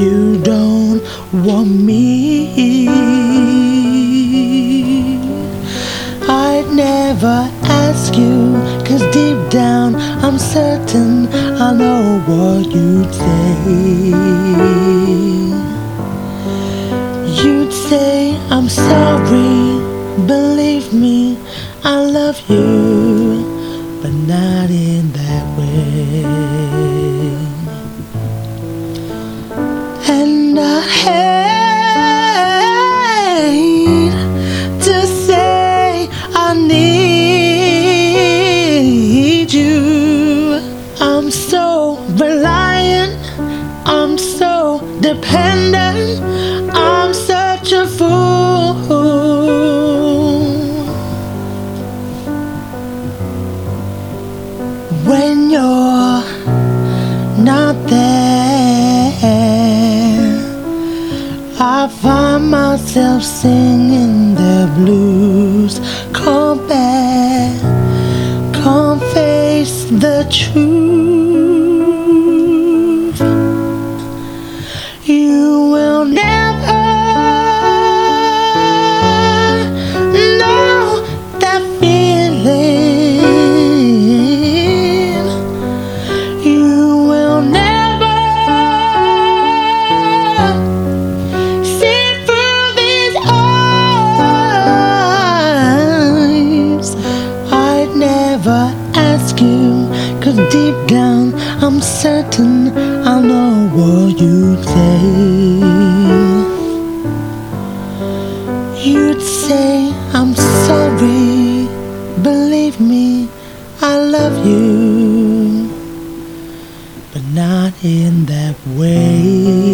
you don't want me. I'd never ask you, cause deep down I'm certain I know what you'd say. You'd say, I'm sorry, believe me, I love you, but not in that way. So dependent, I'm such a fool. When you're not there, I find myself singing the blues. Come back, come face the truth. Never ask you, cause deep down I'm certain I know what you'd say. You'd say, I'm sorry, believe me, I love you, but not in that way.